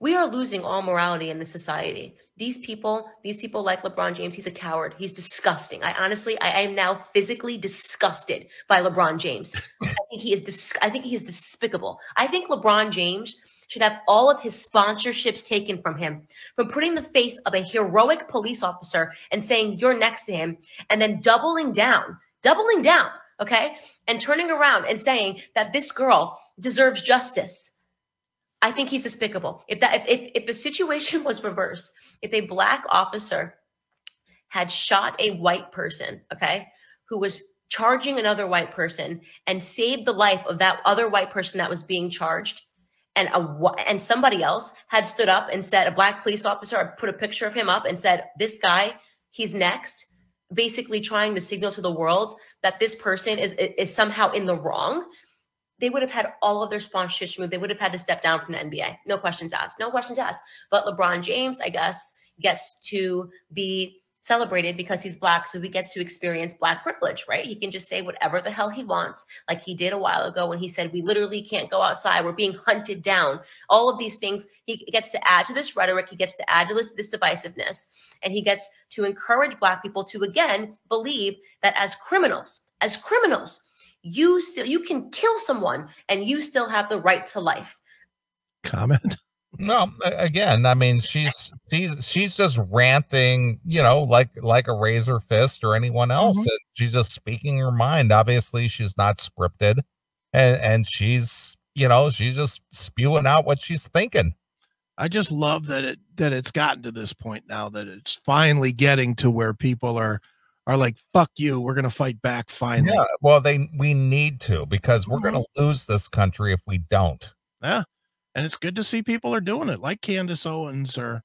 We are losing all morality in this society. These people, these people like LeBron James, he's a coward. He's disgusting. I honestly, I am now physically disgusted by LeBron James. I think he is. Dis- I think he is despicable. I think LeBron James should have all of his sponsorships taken from him for putting the face of a heroic police officer and saying you're next to him, and then doubling down, doubling down, okay, and turning around and saying that this girl deserves justice. I think he's despicable. If that if, if the situation was reversed, if a black officer had shot a white person, okay, who was charging another white person and saved the life of that other white person that was being charged, and a and somebody else had stood up and said a black police officer put a picture of him up and said this guy he's next basically trying to signal to the world that this person is is somehow in the wrong they would have had all of their sponsorships removed. They would have had to step down from the NBA. No questions asked. No questions asked. But LeBron James, I guess, gets to be celebrated because he's black. So he gets to experience black privilege, right? He can just say whatever the hell he wants, like he did a while ago when he said, We literally can't go outside. We're being hunted down. All of these things, he gets to add to this rhetoric. He gets to add to this, this divisiveness. And he gets to encourage black people to, again, believe that as criminals, as criminals, you still you can kill someone and you still have the right to life. Comment. no again i mean she's she's she's just ranting you know like like a Razorfist or anyone else mm-hmm. and she's just speaking her mind. Obviously she's not scripted and and she's you know she's just spewing out what she's thinking. I just love that it that it's gotten to this point now that it's finally getting to where people are are like, fuck you, we're gonna fight back finally. yeah well they we need to because we're mm-hmm. going to lose this country if we don't Yeah. And it's good to see people are doing it, like Candace Owens or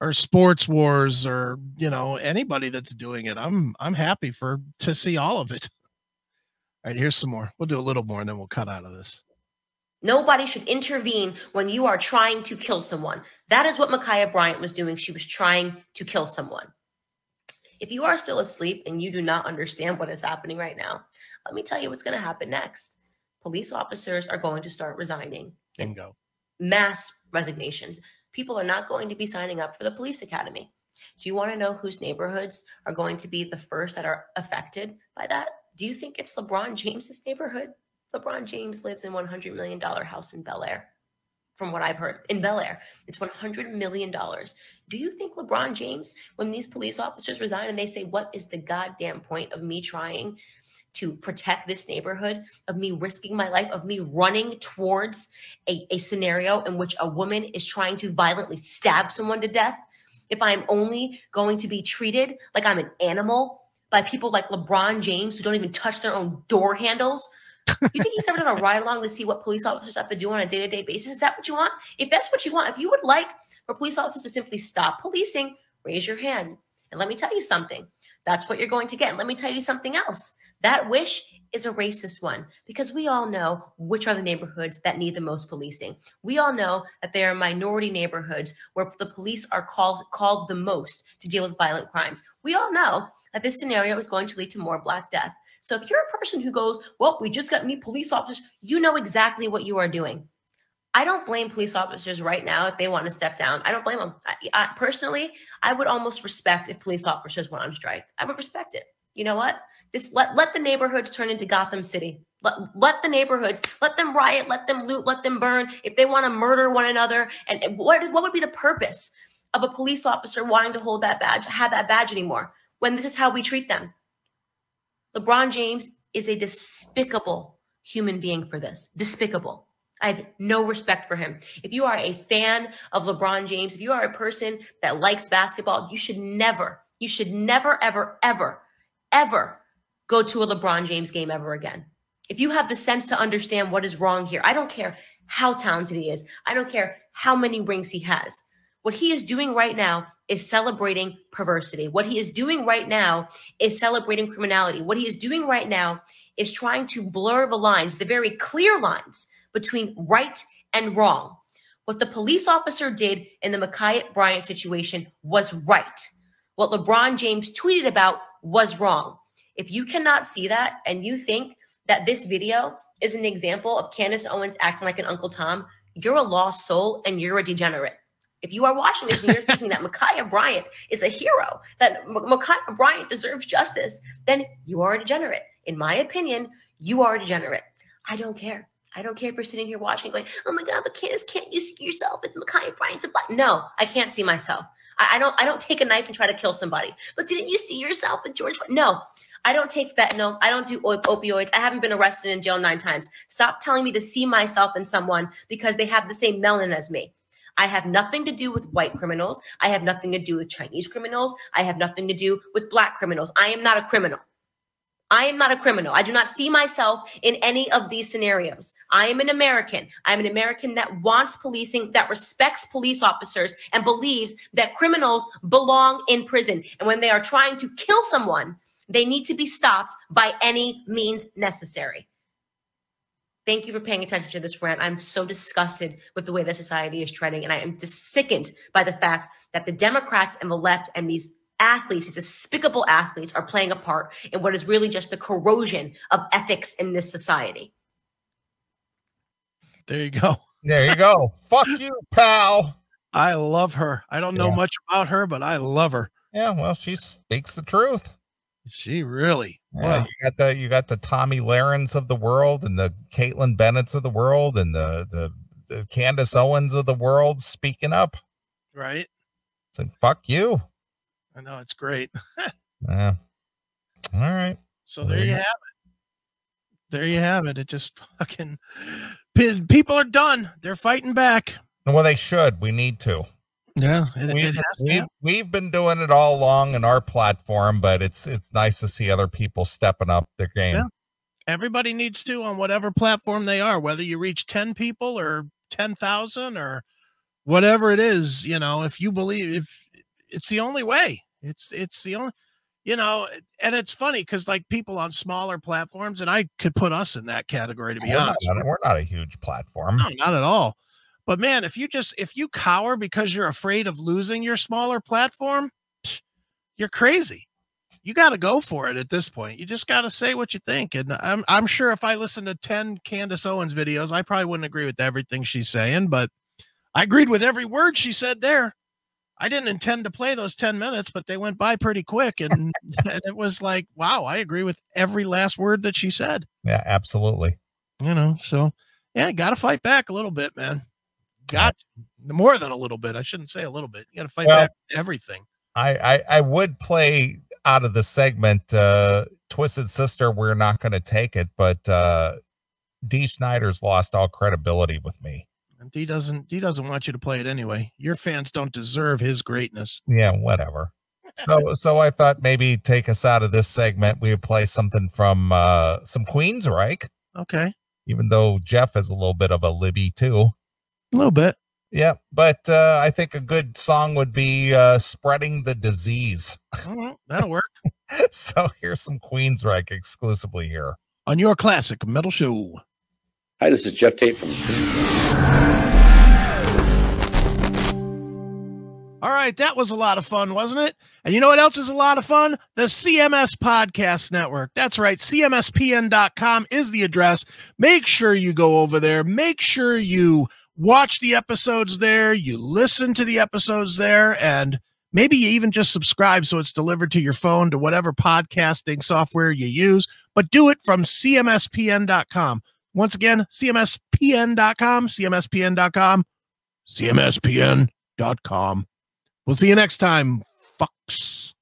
or Sports Wars or you know, anybody that's doing it. I'm I'm happy for to see all of it. All right, here's some more. We'll do a little more and then we'll cut out of this. nobody should intervene when you are trying to kill someone that is what ma'khia bryant was doing she was trying to kill someone if you are still asleep and you do not understand what is happening right now let me tell you what's going to happen next police officers are going to start resigning Bingo. mass resignations. People are not going to be signing up for the police academy. Do you want to know whose neighborhoods are going to be the first that are affected by that? Do you think it's LeBron James's neighborhood? LeBron James lives in $100 million house in Bel Air. From what I've heard, in Bel Air, it's $100 million. Do you think LeBron James, when these police officers resign and they say, What is the goddamn point of me trying to protect this neighborhood, of me risking my life, of me running towards a, a scenario in which a woman is trying to violently stab someone to death, if I'm only going to be treated like I'm an animal by people like LeBron James who don't even touch their own door handles, you think he's ever done a ride along to see what police officers have to do on a day to day basis? Is that what you want? If that's what you want, if you would like for police officers to simply stop policing, raise your hand. And let me tell you something that's what you're going to get. And let me tell you something else. That wish is a racist one because we all know which are the neighborhoods that need the most policing. We all know that there are minority neighborhoods where the police are called called the most to deal with violent crimes. We all know that this scenario is going to lead to more black death. So if you're a person who goes, well, we just got new police officers, you know exactly what you are doing. I don't blame police officers right now if they want to step down. I don't blame them. I, I, personally, I would almost respect if police officers went on strike. I would respect it. You know what? This let let the neighborhoods turn into Gotham City. Let, let the neighborhoods let them riot, let them loot, let them burn. If they want to murder one another, and what what would be the purpose of a police officer wanting to hold that badge, have that badge anymore? When this is how we treat them. LeBron James is a despicable human being for this. Despicable. I have no respect for him. If you are a fan of LeBron James, if you are a person that likes basketball, you should never, you should never, ever, ever, ever go to a LeBron James game ever again. If you have the sense to understand what is wrong here, I don't care how talented he is, I don't care how many rings he has. What he is doing right now is celebrating perversity. What he is doing right now is celebrating criminality. What he is doing right now is trying to blur the lines, the very clear lines between right and wrong. What the police officer did in the Ma'Khia Bryant situation was right. What LeBron James tweeted about was wrong. If you cannot see that and you think that this video is an example of Candace Owens acting like an Uncle Tom, you're a lost soul and you're a degenerate. If you are watching this and you're thinking that Ma'Khia Bryant is a hero, that M- Ma'Khia Bryant deserves justice, then you are a degenerate. In my opinion, you are a degenerate. I don't care. I don't care if you're sitting here watching, going, "Oh my God, but Candace, can't you see yourself? It's Ma'Khia Bryant's a black." No, I can't see myself. I, I, don't. I don't take a knife and try to kill somebody. But didn't you see yourself in George? No, I don't take fentanyl. I don't do op- opioids. I haven't been arrested in jail nine times. Stop telling me to see myself in someone because they have the same melanin as me. I have nothing to do with white criminals. I have nothing to do with Chinese criminals. I have nothing to do with black criminals. I am not a criminal. I am not a criminal. I do not see myself in any of these scenarios. I am an American. I'm an American that wants policing, that respects police officers, and believes that criminals belong in prison. And when they are trying to kill someone, they need to be stopped by any means necessary. Thank you for paying attention to this rant. I'm so disgusted with the way that society is trending, and I am just sickened by the fact that the Democrats and the left and these athletes, these despicable athletes, are playing a part in what is really just the corrosion of ethics in this society. There you go. There you go. Fuck you, pal. I love her. I don't know Yeah. much about her, but I love her. Yeah, well, she speaks the truth. She really. Yeah, Wow. you got the you got the Tomi Lahren of the world and the Kaitlin Bennett's of the world and the the, the Candace Owens of the world speaking up. Right. Said fuck you. I know it's great. Yeah. All right. So there you have it. There you have it. It just fucking people are done. They're fighting back. Well, they should. We need to. Yeah, it, We've, it has we've, we've been doing it all along in our platform, but it's it's nice to see other people stepping up their game. Yeah. Everybody needs to on whatever platform they are, whether you reach 10 people or 10,000 or whatever it is, you know, if you believe if it's the only way. It's it's the only you know, and it's funny because like people on smaller platforms, and I could put us in that category to be We're not, honest. we're not a huge platform. No, not at all. But man, if you just if you cower because you're afraid of losing your smaller platform, you're crazy. You got to go for it at this point. You just got to say what you think. And I'm I'm sure if I listened to 10 Candace Owens videos, I probably wouldn't agree with everything she's saying, but I agreed with every word she said there. I didn't intend to play those 10 minutes, but they went by pretty quick and, and it was like, wow, I agree with every last word that she said Yeah, absolutely. you know so yeah got to fight back a little bit man got to. more than a little bit i shouldn't say a little bit you got to fight Well- back everything I, I I would play out of the segment uh Twisted Sister, we're not gonna take it, but uh Dee Snider's lost all credibility with me. and he doesn't he doesn't want you to play it anyway your fans don't deserve his greatness Yeah, whatever. So so I thought maybe take us out of this segment. We would play something from uh some Queensryche, okay even though Geoff is a little bit of a Libby too. A little bit Yeah, but uh I think a good song would be uh Spreading the Disease. All right, that'll work so here's some Queensryche exclusively here. on your classic metal show Hi, this is Geoff Tate from All right, that was a lot of fun, wasn't it? And you know what else is a lot of fun? The CMS Podcast Network. That's right. CMSPN.com is the address. Make sure you go over there. Make sure you watch the episodes there, you listen to the episodes there, and maybe you even just subscribe so it's delivered to your phone to whatever podcasting software you use. But do it from CMSPN.com. Once again, CMSPN.com, CMSPN.com, CMSPN.com. We'll see you next time, fucks.